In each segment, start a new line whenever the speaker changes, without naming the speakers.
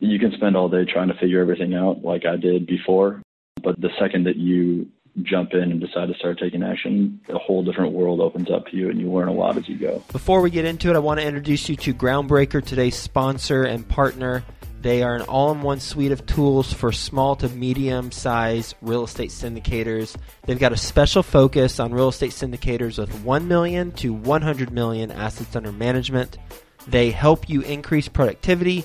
you can spend all day trying to figure everything out like I did before. But the second that you jump in and decide to start taking action, a whole different world opens up to you and you learn a lot as you go.
Before we get into it, I want to introduce you to Groundbreaker, today's sponsor and partner. They are an all in one suite of tools for small to medium sized real estate syndicators. They've got a special focus on real estate syndicators with 1 million to 100 million assets under management. They help you increase productivity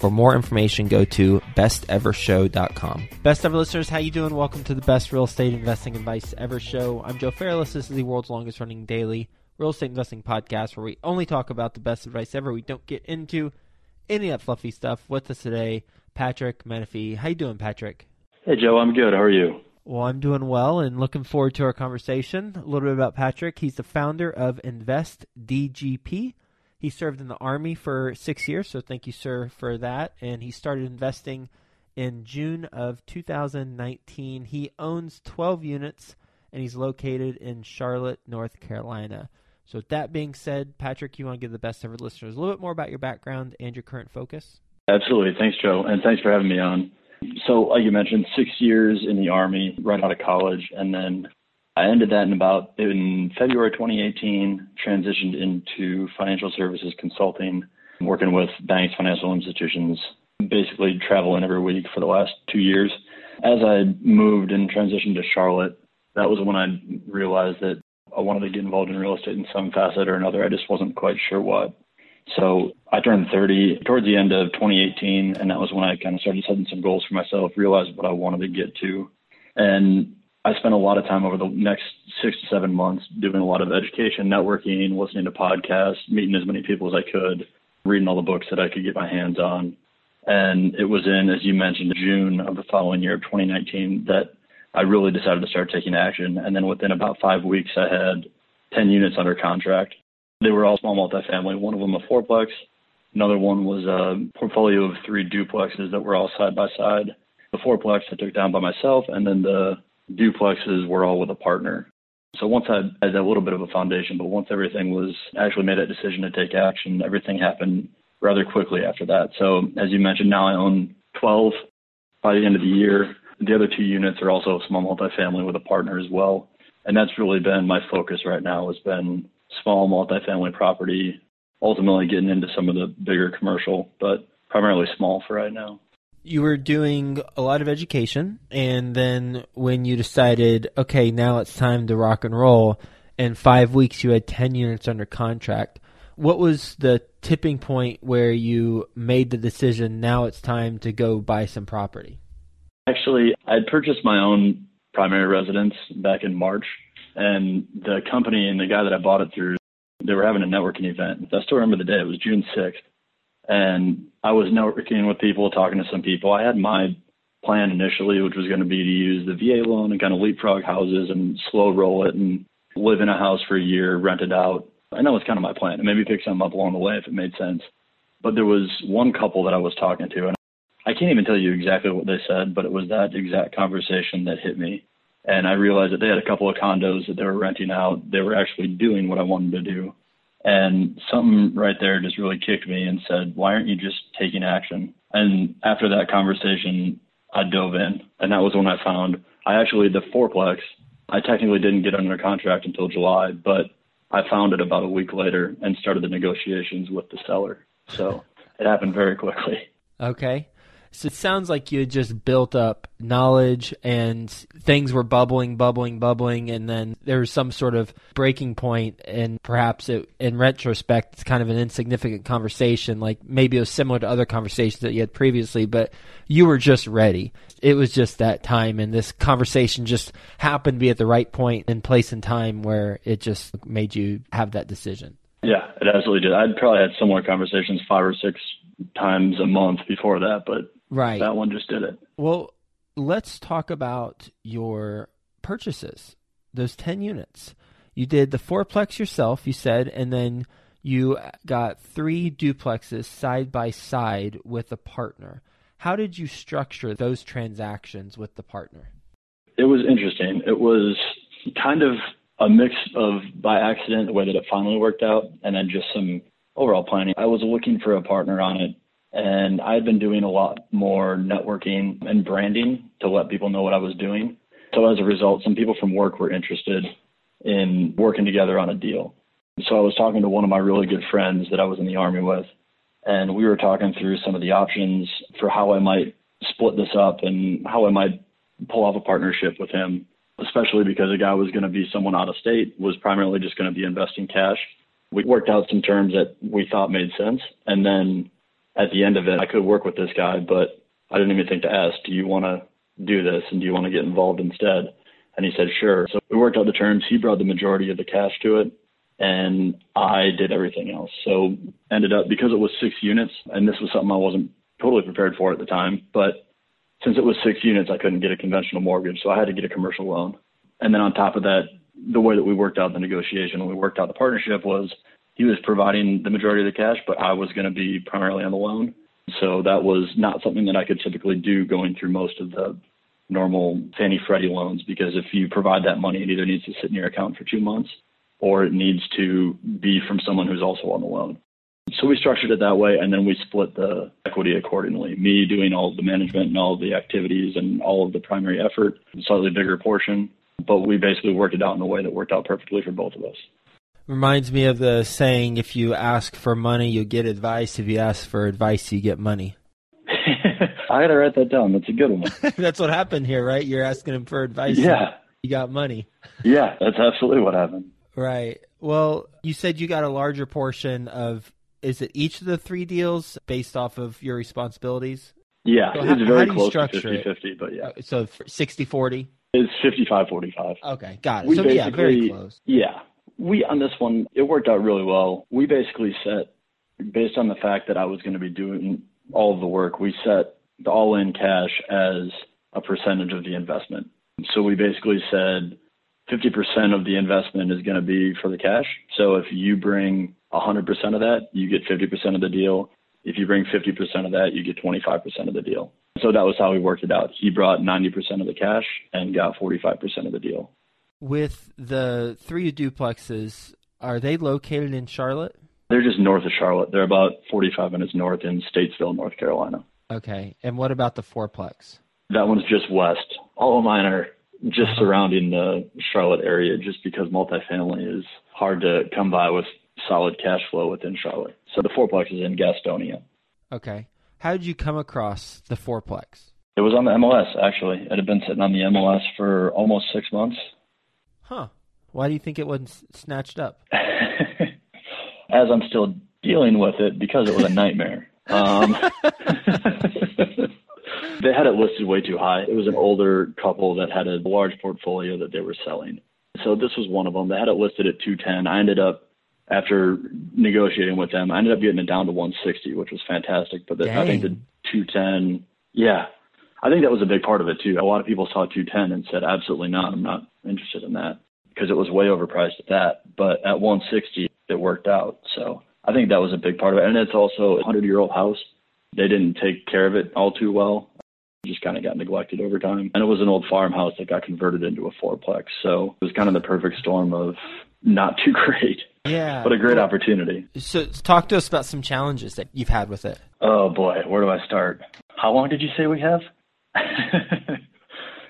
For more information, go to bestevershow.com. Best ever listeners, how you doing? Welcome to the best real estate investing advice ever show. I'm Joe Fairless. This is the world's longest running daily real estate investing podcast where we only talk about the best advice ever. We don't get into any of that fluffy stuff. With us today, Patrick Menefee. How you doing, Patrick?
Hey, Joe. I'm good. How are you?
Well, I'm doing well and looking forward to our conversation. A little bit about Patrick. He's the founder of Invest DGP he served in the Army for six years, so thank you, sir, for that. And he started investing in June of 2019. He owns 12 units and he's located in Charlotte, North Carolina. So, with that being said, Patrick, you want to give the best ever listeners a little bit more about your background and your current focus?
Absolutely. Thanks, Joe. And thanks for having me on. So, like you mentioned, six years in the Army right out of college, and then I ended that in about in February 2018, transitioned into financial services consulting, working with banks, financial institutions, basically traveling every week for the last two years. As I moved and transitioned to Charlotte, that was when I realized that I wanted to get involved in real estate in some facet or another. I just wasn't quite sure what. So I turned 30 towards the end of 2018, and that was when I kind of started setting some goals for myself, realized what I wanted to get to. And I spent a lot of time over the next six to seven months doing a lot of education, networking, listening to podcasts, meeting as many people as I could, reading all the books that I could get my hands on. And it was in, as you mentioned, June of the following year of 2019 that I really decided to start taking action. And then within about five weeks, I had 10 units under contract. They were all small multifamily, one of them a fourplex. Another one was a portfolio of three duplexes that were all side by side. The fourplex I took down by myself, and then the duplexes were all with a partner. So once I had a little bit of a foundation, but once everything was actually made that decision to take action, everything happened rather quickly after that. So as you mentioned, now I own 12 by the end of the year. The other two units are also a small multifamily with a partner as well. And that's really been my focus right now has been small multifamily property ultimately getting into some of the bigger commercial, but primarily small for right now.
You were doing a lot of education, and then when you decided, okay, now it's time to rock and roll, in five weeks you had 10 units under contract. What was the tipping point where you made the decision now it's time to go buy some property?
Actually, I'd purchased my own primary residence back in March, and the company and the guy that I bought it through, they were having a networking event. I still remember the day. It was June 6th. And I was networking with people, talking to some people. I had my plan initially, which was going to be to use the VA loan and kind of leapfrog houses and slow roll it and live in a house for a year, rent it out. And that was kind of my plan. And maybe pick something up along the way if it made sense. But there was one couple that I was talking to, and I can't even tell you exactly what they said, but it was that exact conversation that hit me. And I realized that they had a couple of condos that they were renting out. They were actually doing what I wanted to do. And something right there just really kicked me and said, why aren't you just taking action? And after that conversation, I dove in. And that was when I found I actually, the fourplex, I technically didn't get under contract until July, but I found it about a week later and started the negotiations with the seller. So it happened very quickly.
Okay. So it sounds like you had just built up knowledge and things were bubbling, bubbling, bubbling, and then there was some sort of breaking point, and perhaps it, in retrospect, it's kind of an insignificant conversation. Like maybe it was similar to other conversations that you had previously, but you were just ready. It was just that time, and this conversation just happened to be at the right point and place and time where it just made you have that decision.
Yeah, it absolutely did. I'd probably had similar conversations five or six times a month before that, but
Right.
That one just did it.
Well, let's talk about your purchases. Those 10 units. You did the fourplex yourself, you said, and then you got three duplexes side by side with a partner. How did you structure those transactions with the partner?
It was interesting. It was kind of a mix of by accident, the way that it finally worked out, and then just some overall planning. I was looking for a partner on it and I had been doing a lot more networking and branding to let people know what I was doing. So as a result, some people from work were interested in working together on a deal. So I was talking to one of my really good friends that I was in the army with, and we were talking through some of the options for how I might split this up and how I might pull off a partnership with him, especially because the guy was going to be someone out of state, was primarily just going to be investing cash. We worked out some terms that we thought made sense, and then at the end of it, I could work with this guy, but I didn't even think to ask, do you want to do this and do you want to get involved instead? And he said, sure. So we worked out the terms. He brought the majority of the cash to it and I did everything else. So ended up because it was six units and this was something I wasn't totally prepared for at the time, but since it was six units, I couldn't get a conventional mortgage. So I had to get a commercial loan. And then on top of that, the way that we worked out the negotiation, we worked out the partnership was he was providing the majority of the cash, but I was going to be primarily on the loan. So that was not something that I could typically do going through most of the normal Fannie Freddie loans because if you provide that money, it either needs to sit in your account for two months or it needs to be from someone who's also on the loan. So we structured it that way, and then we split the equity accordingly. Me doing all the management and all the activities and all of the primary effort, slightly bigger portion, but we basically worked it out in a way that worked out perfectly for both of us.
Reminds me of the saying if you ask for money, you get advice. If you ask for advice, you get money.
I had to write that down. That's a good one.
that's what happened here, right? You're asking him for advice.
Yeah.
You got money.
Yeah, that's absolutely what happened.
Right. Well, you said you got a larger portion of, is it each of the three deals based off of your responsibilities?
Yeah,
so
it's
how,
very
how
close to
50
50 but yeah.
Uh, so 60 40?
It's 55 45.
Okay, got it.
We
so, yeah, very close.
Yeah, we on this one it worked out really well. We basically set based on the fact that I was going to be doing all of the work, we set the all-in cash as a percentage of the investment. So we basically said 50% of the investment is going to be for the cash. So if you bring 100% of that, you get 50% of the deal. If you bring 50% of that, you get 25% of the deal. So that was how we worked it out. He brought 90% of the cash and got 45% of the deal.
With the three duplexes, are they located in Charlotte?
They're just north of Charlotte. They're about 45 minutes north in Statesville, North Carolina.
Okay. And what about the fourplex?
That one's just west. All of mine are just uh-huh. surrounding the Charlotte area just because multifamily is hard to come by with solid cash flow within Charlotte. So the fourplex is in Gastonia.
Okay. How did you come across the fourplex?
It was on the MLS actually. It had been sitting on the MLS for almost six months.
Huh. Why do you think it wasn't snatched up?
As I'm still dealing with it because it was a nightmare. Um, they had it listed way too high. It was an older couple that had a large portfolio that they were selling. So this was one of them. They had it listed at 210. I ended up after negotiating with them, I ended up getting it down to 160, which was fantastic. But the, I think the 210, yeah, I think that was a big part of it too. A lot of people saw 210 and said, absolutely not. I'm not interested in that because it was way overpriced at that. But at 160, it worked out. So I think that was a big part of it. And it's also a 100 year old house. They didn't take care of it all too well. It just kind of got neglected over time. And it was an old farmhouse that got converted into a fourplex. So it was kind of the perfect storm of not too great.
Yeah.
But a great opportunity.
So talk to us about some challenges that you've had with it.
Oh boy, where do I start? How long did you say we have?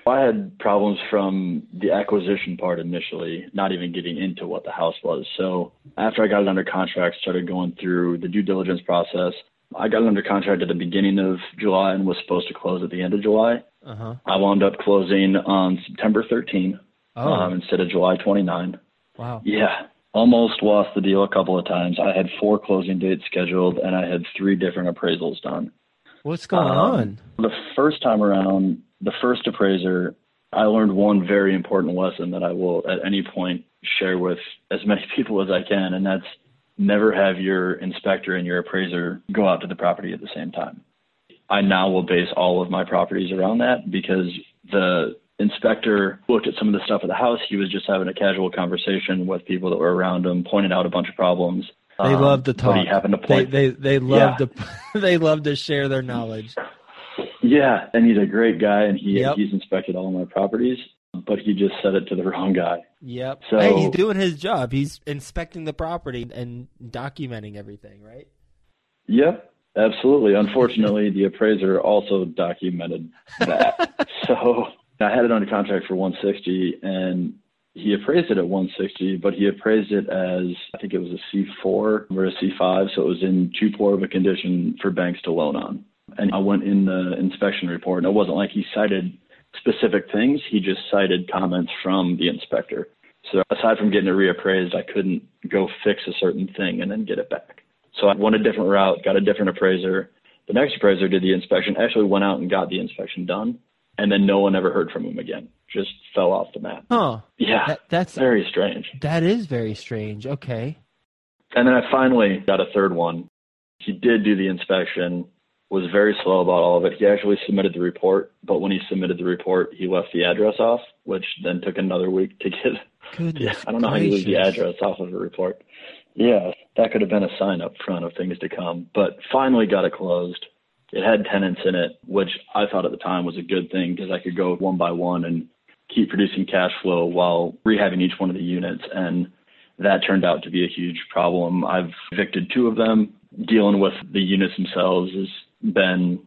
I had problems from the acquisition part initially, not even getting into what the house was. So after I got it under contract, started going through the due diligence process. I got it under contract at the beginning of July and was supposed to close at the end of July.
Uh-huh.
I wound up closing on September 13
Oh.
um, instead of July 29.
Wow.
Yeah, almost lost the deal a couple of times. I had four closing dates scheduled and I had three different appraisals done.
What's going
Um,
on?
The first time around, the first appraiser, I learned one very important lesson that I will at any point share with as many people as I can, and that's never have your inspector and your appraiser go out to the property at the same time. I now will base all of my properties around that because the inspector looked at some of the stuff at the house. He was just having a casual conversation with people that were around him, pointed out a bunch of problems.
They
Um,
love to
But
talk.
he happened to
They
point
they they love
Yeah.
to they love to share their knowledge.
Yeah, and he's a great guy, and he
Yep.
he's inspected all my properties, but he just said it to the wrong guy.
Yep.
So-
hey, he's doing his job. He's inspecting the property and documenting everything, right?
Yep, absolutely. Unfortunately, the appraiser also documented that. so I had it under contract for 160, and he appraised it at 160, but he appraised it as I think it was a C4 or a C5, so it was in too poor of a condition for banks to loan on. And I went in the inspection report, and it wasn't like he cited specific things; he just cited comments from the inspector. So aside from getting it reappraised, I couldn't go fix a certain thing and then get it back. So I went a different route, got a different appraiser. The next appraiser did the inspection, actually went out and got the inspection done, and then no one ever heard from him again. Just fell off the map.
Huh.
Yeah,
That, that's
very strange.
that is very strange. Okay.
And then I finally got a third one. He did do the inspection, was very slow about all of it. He actually submitted the report, but when he submitted the report, he left the address off, which then took another week to get.
Goodness.
Yeah, I don't know how you leave the address off of a report. Yeah, that could have been a sign up front of things to come. But finally got it closed. It had tenants in it, which I thought at the time was a good thing because I could go one by one and keep producing cash flow while rehabbing each one of the units. And that turned out to be a huge problem. I've evicted two of them. Dealing with the units themselves has been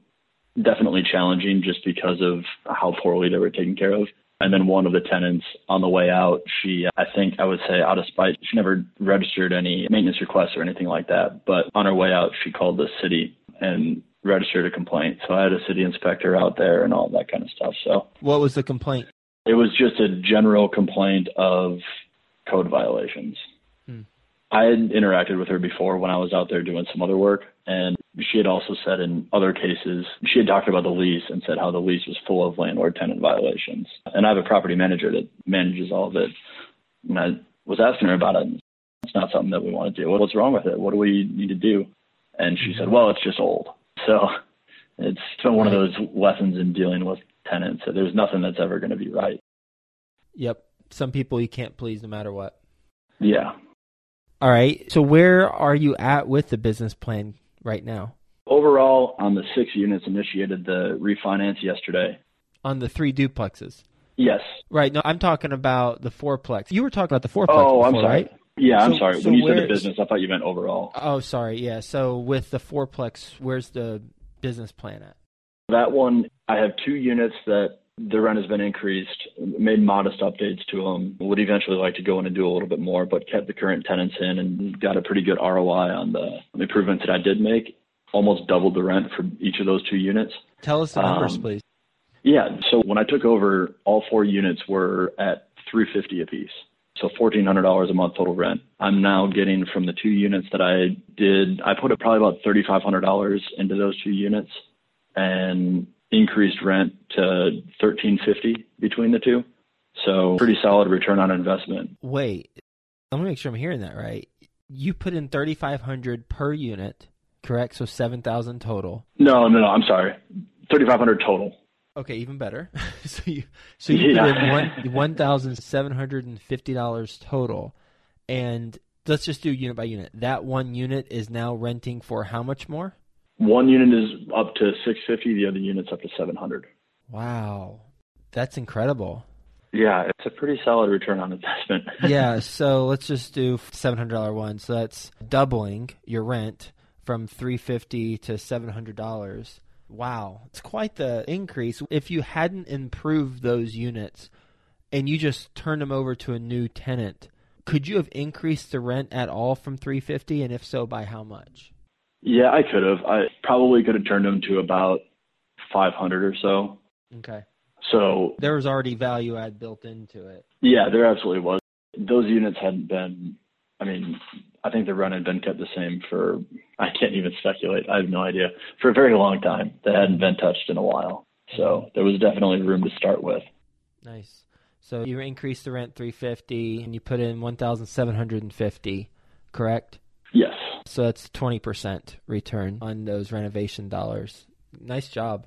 definitely challenging just because of how poorly they were taken care of. And then one of the tenants on the way out, she, I think I would say out of spite, she never registered any maintenance requests or anything like that. But on her way out, she called the city and registered a complaint. So I had a city inspector out there and all that kind of stuff. So
What was the complaint?
it was just a general complaint of code violations.
Hmm.
I had interacted with her before when I was out there doing some other work, and she had also said in other cases, she had talked about the lease and said how the lease was full of landlord tenant violations. And I have a property manager that manages all of it. And I was asking her about it. It's not something that we want to do. What's wrong with it? What do we need to do? And she said, well, it's just old. So it's been one of those lessons in dealing with tenants that there's nothing that's ever going to be right.
Yep. Some people you can't please no matter what.
Yeah.
All right. So where are you at with the business plan right now?
Overall, on the six units initiated the refinance yesterday.
On the three duplexes.
Yes.
Right. No, I'm talking about the fourplex. You were talking about the fourplex
Oh,
before,
I'm sorry.
right?
Yeah, I'm
So-
sorry.
so
when you said the business, I thought you meant overall.
Oh, sorry. Yeah. So with the fourplex, where's the business plan at?
That one, I have two units that the rent has been increased, made modest updates to them. Would eventually like to go in and do a little bit more, but kept the current tenants in and got a pretty good ROI on the improvements that I did make. Almost doubled the rent for each of those two units.
Tell us the numbers, um, please.
Yeah. So when I took over, all four units were at 350 apiece. So $1,400 a month total rent. I'm now getting from the two units that I did, I put probably about $3,500 into those two units and increased rent to 1350 between the two. So pretty solid return on investment.
Wait, let me make sure I'm hearing that right. You put in 3500 per unit, correct? So 7000 total.
No, no, no, I'm sorry. 3500 total.
Okay, even better. so you so you yeah. put in one one thousand seven hundred and fifty dollars total, and let's just do unit by unit. That one unit is now renting for how much more?
One unit is up to six fifty. The other unit's up to seven hundred.
Wow, that's incredible.
Yeah, it's a pretty solid return on investment.
yeah, so let's just do seven hundred dollar one. So that's doubling your rent from three fifty to seven hundred dollars Wow, it's quite the increase. If you hadn't improved those units and you just turned them over to a new tenant, could you have increased the rent at all from 350 and if so by how much?
Yeah, I could have. I probably could have turned them to about 500 or so.
Okay.
So
there was already value add built into it.
Yeah, there absolutely was. Those units hadn't been I mean, I think the run had been kept the same for, I can't even speculate. I have no idea. For a very long time. That hadn't been touched in a while. So there was definitely room to start with.
Nice. So you increased the rent 350 and you put in 1,750, correct?
Yes.
So that's 20% return on those renovation dollars. Nice job.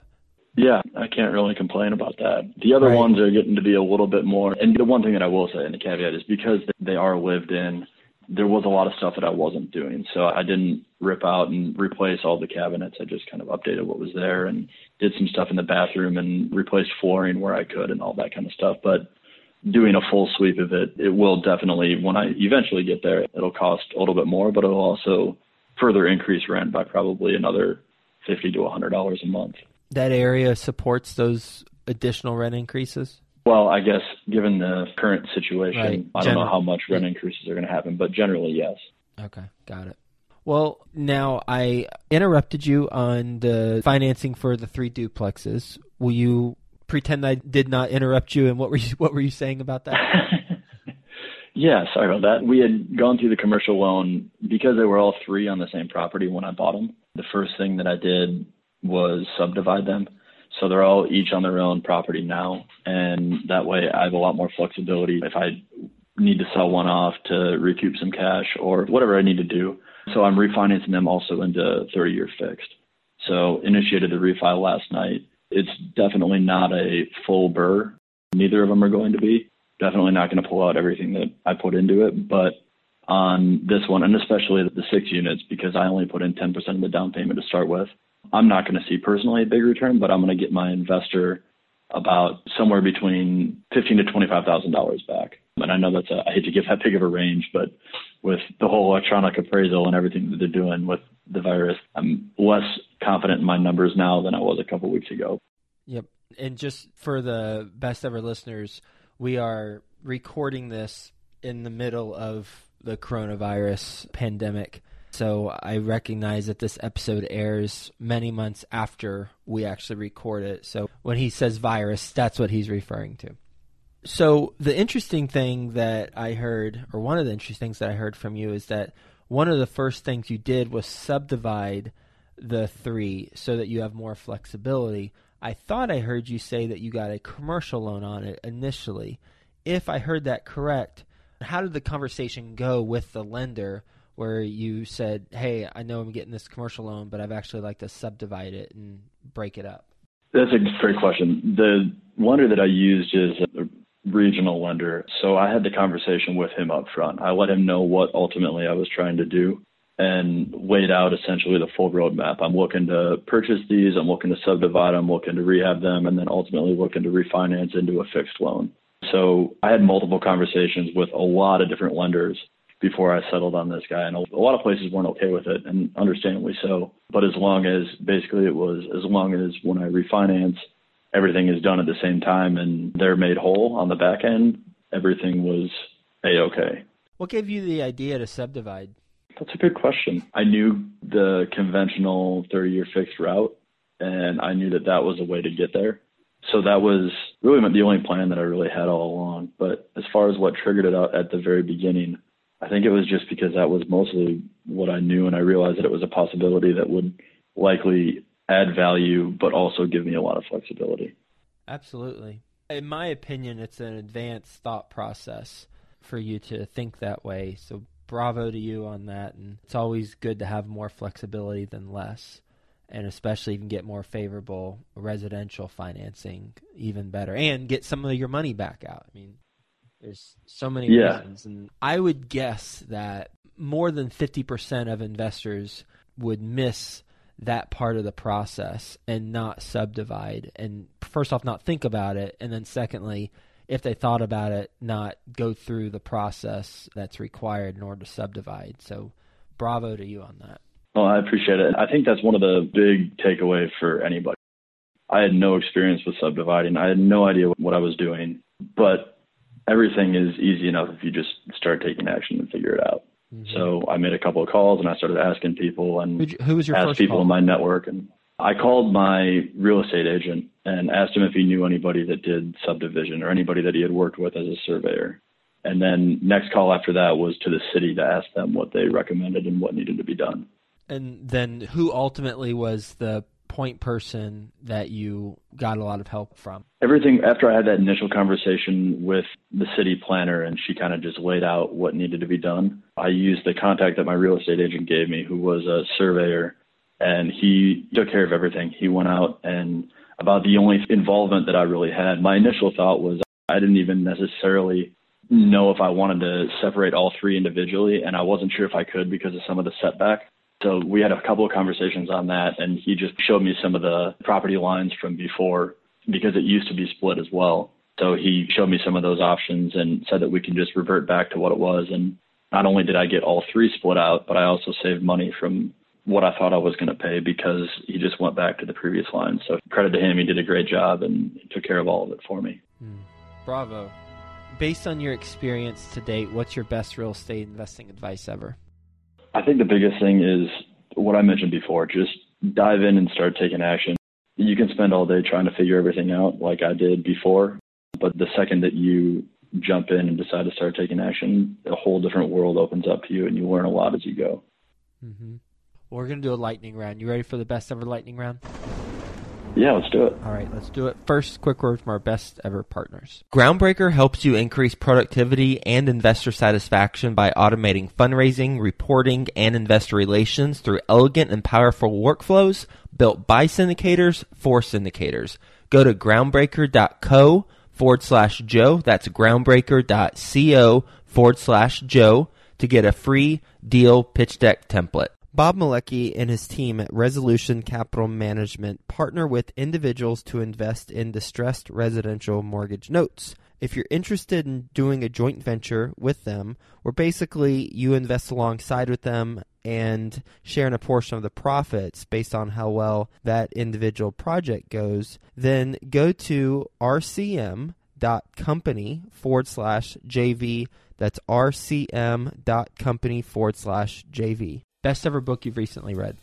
Yeah, I can't really complain about that. The other right. ones are getting to be a little bit more. And the one thing that I will say in the caveat is because they are lived in, there was a lot of stuff that I wasn't doing. So I didn't rip out and replace all the cabinets. I just kind of updated what was there and did some stuff in the bathroom and replaced flooring where I could and all that kind of stuff. But doing a full sweep of it, it will definitely, when I eventually get there, it'll cost a little bit more, but it'll also further increase rent by probably another 50 to $100 a month.
That area supports those additional rent increases?
Well, I guess given the current situation, right. I don't know how much rent increases are going to happen, but generally, yes.
Okay, got it. Well, now I interrupted you on the financing for the three duplexes. Will you pretend I did not interrupt you? And what were you what were you saying about that?
yeah, sorry about that. We had gone through the commercial loan because they were all three on the same property when I bought them. The first thing that I did was subdivide them. So they're all each on their own property now. And that way I have a lot more flexibility if I need to sell one off to recoup some cash or whatever I need to do. So I'm refinancing them also into 30 year fixed. So initiated the refi last night. It's definitely not a full BRRRR. Neither of them are going to be. Definitely not going to pull out everything that I put into it. But on this one, and especially the six units, because I only put in 10% of the down payment to start with, I'm not going to see personally a big return, but I'm going to get my investor about somewhere between fifteen to twenty five thousand dollars back. And I know that's a, I hate to give that big of a range, but with the whole electronic appraisal and everything that they're doing with the virus, I'm less confident in my numbers now than I was a couple weeks ago.
Yep. And just for the best ever listeners, we are recording this in the middle of the coronavirus pandemic. So I recognize that this episode airs many months after we actually record it. So when he says virus, that's what he's referring to. So the interesting thing that I heard, or one of the interesting things that I heard from you, is that one of the first things you did was subdivide the three so that you have more flexibility. I thought I heard you say that you got a commercial loan on it initially. If I heard that correct, how did the conversation go with the lender where you said, "Hey, I know I'm getting this commercial loan, but I've actually like to subdivide it and break it up"?
That's a great question. The lender that I used is a regional lender, so I had the conversation with him up front. I let him know what ultimately I was trying to do and laid out essentially the full roadmap. I'm looking to purchase these, I'm looking to subdivide them, looking to rehab them, and then ultimately looking to refinance into a fixed loan. So I had multiple conversations with a lot of different lenders before I settled on this guy. And a lot of places weren't okay with it, and understandably so. But as long as basically it was as long as when I refinance, everything is done at the same time and they're made whole on the back end, everything was a okay.
What gave you the idea to subdivide?
That's a good question. I knew the conventional 30 year fixed route, and I knew that that was a way to get there. So that was really the only plan that I really had all along. But as far as what triggered it out at the very beginning, I think it was just because that was mostly what I knew, and I realized that it was a possibility that would likely add value, but also give me a lot of flexibility.
Absolutely. In my opinion, it's an advanced thought process for you to think that way. So bravo to you on that. And it's always good to have more flexibility than less. And especially even get more favorable residential financing, even better, and get some of your money back out. I mean, there's so many
yeah.
reasons. And I would guess that more than 50% of investors would miss that part of the process and not subdivide and first off not think about it and then secondly if they thought about it not go through the process that's required in order to subdivide so bravo to you on that
well i appreciate it i think that's one of the big takeaway for anybody i had no experience with subdividing i had no idea what i was doing but everything is easy enough if you just start taking action and figure it out Mm-hmm. So I made a couple of calls and I started asking people and
who was your
asked people
call?
in my network. And I called my real estate agent and asked him if he knew anybody that did subdivision or anybody that he had worked with as a surveyor. And then next call after that was to the city to ask them what they recommended and what needed to be done.
And then who ultimately was the point person that you got a lot of help from?
Everything after I had that initial conversation with the city planner and she kind of just laid out what needed to be done. I used the contact that my real estate agent gave me, who was a surveyor, and he took care of everything. He went out and about the only involvement that I really had. My initial thought was I didn't even necessarily know if I wanted to separate all three individually, and I wasn't sure if I could because of some of the setback. So we had a couple of conversations on that, and he just showed me some of the property lines from before because it used to be split as well. So he showed me some of those options and said that we can just revert back to what it was. And not only did I get all three split out, but I also saved money from what I thought I was going to pay because he just went back to the previous line. So credit to him, he did a great job and took care of all of it for me.
Mm. Bravo. Based on your experience to date, what's your best real estate investing advice ever?
I think the biggest thing is what I mentioned before. Just dive in and start taking action. You can spend all day trying to figure everything out like I did before, but the second that you jump in and decide to start taking action, a whole different world opens up to you and you learn a lot as you go.
Mm-hmm. We're going to do a lightning round. You ready for the best ever lightning round?
Yeah, let's do it.
All right, let's do it. First, quick word from our best ever partners. Groundbreaker helps you increase productivity and investor satisfaction by automating fundraising, reporting, and investor relations through elegant and powerful workflows built by syndicators for syndicators. Go to groundbreaker.co forward slash Joe. That's groundbreaker.co forward slash Joe to get a free deal pitch deck template. Bob Malecki and his team at Resolution Capital Management partner with individuals to invest in distressed residential mortgage notes. If you're interested in doing a joint venture with them, where basically you invest alongside with them and sharing a portion of the profits based on how well that individual project goes, then go to rcm.company forward slash JV. That's rcm.company forward slash JV. Best ever book you've recently read?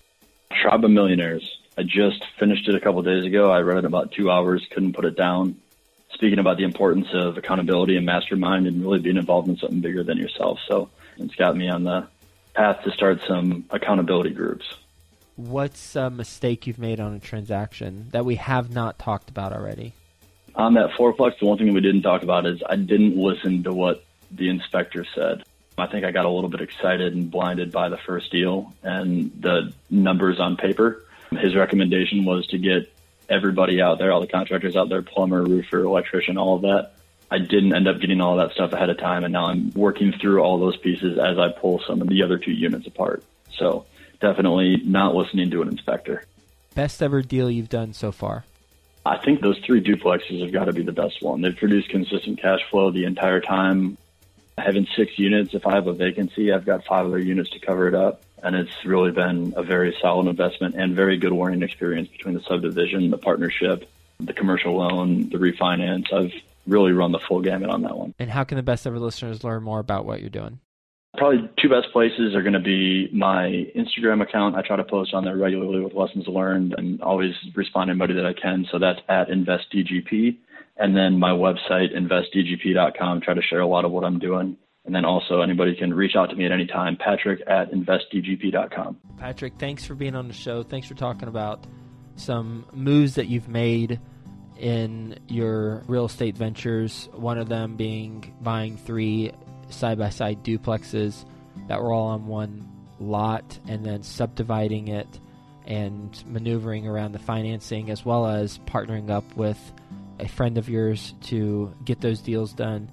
Tribe of Millionaires. I just finished it a couple days ago. I read it in about two hours, couldn't put it down. Speaking about the importance of accountability and mastermind and really being involved in something bigger than yourself. So it's got me on the path to start some accountability groups.
What's a mistake you've made on a transaction that we have not talked about already?
On that fourplex, the one thing we didn't talk about is I didn't listen to what the inspector said. I think I got a little bit excited and blinded by the first deal and the numbers on paper. His recommendation was to get everybody out there, all the contractors out there, plumber, roofer, electrician, all of that. I didn't end up getting all that stuff ahead of time, and now I'm working through all those pieces as I pull some of the other two units apart. So definitely not listening to an inspector.
Best ever deal you've done so far?
I think those three duplexes have got to be the best one. They've produced consistent cash flow the entire time having six units, if I have a vacancy, I've got five other units to cover it up. And it's really been a very solid investment and very good learning experience between the subdivision, the partnership, the commercial loan, the refinance. I've really run the full gamut on that one.
And how can the best ever listeners learn more about what you're doing?
Probably two best places are going to be my Instagram account. I try to post on there regularly with lessons learned and always respond to anybody that I can. So that's at InvestDGP. And then my website, investdgp.com. Try to share a lot of what I'm doing. And then also anybody can reach out to me at any time, Patrick at investdgp.com.
Patrick, thanks for being on the show. Thanks for talking about some moves that you've made in your real estate ventures. One of them being buying three side by side duplexes that were all on one lot and then subdividing it and maneuvering around the financing as well as partnering up with a friend of yours to get those deals done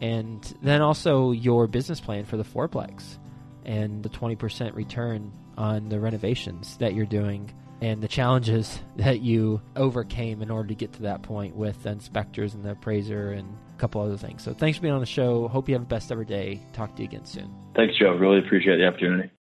and then also your business plan for the fourplex and the 20% return on the renovations that you're doing and the challenges that you overcame in order to get to that point with the inspectors and the appraiser and a couple other things. So thanks for being on the show. Hope you have the best ever day. Talk to you again soon.
Thanks, Joe. Really appreciate the opportunity.